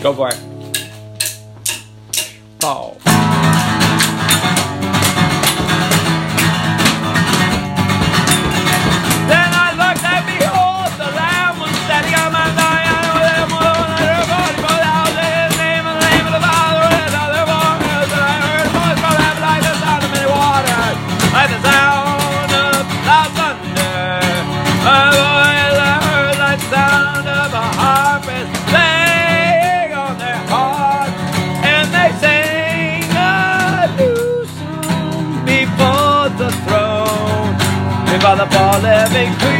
Go for it. Ball. by the ball, every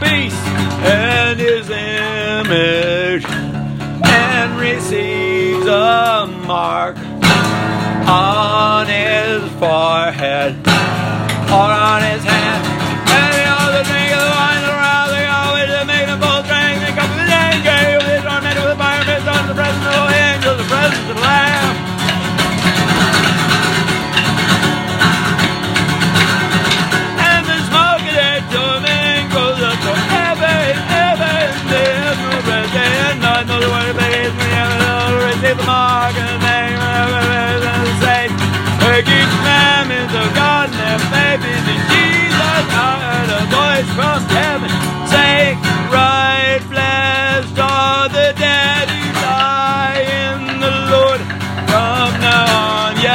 peace and his image and receives a mark on his forehead.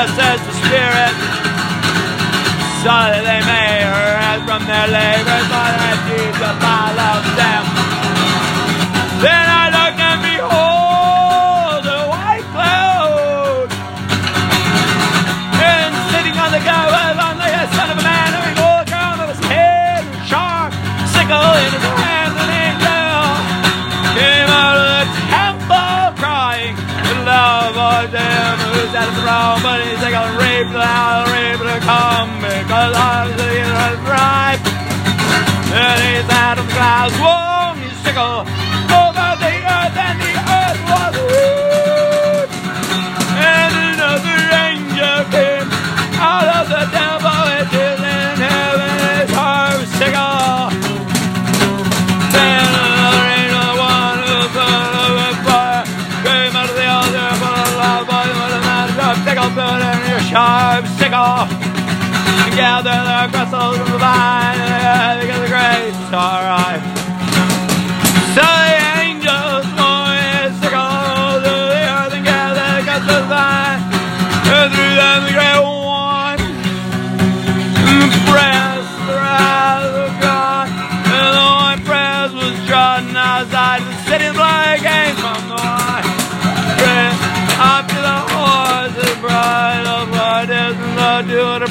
just as the Spirit. So that they may rest from their labors, but that Jesus follows them. was at the wrong, but he's like a rape loud, rape come, because I'm the ripe. And he's out of the clouds, warm, you sickle. sharp sickle. Gather the crystals of the vine, gather the grapes. star eye. Do it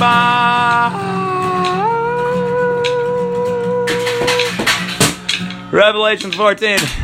Revelation 14.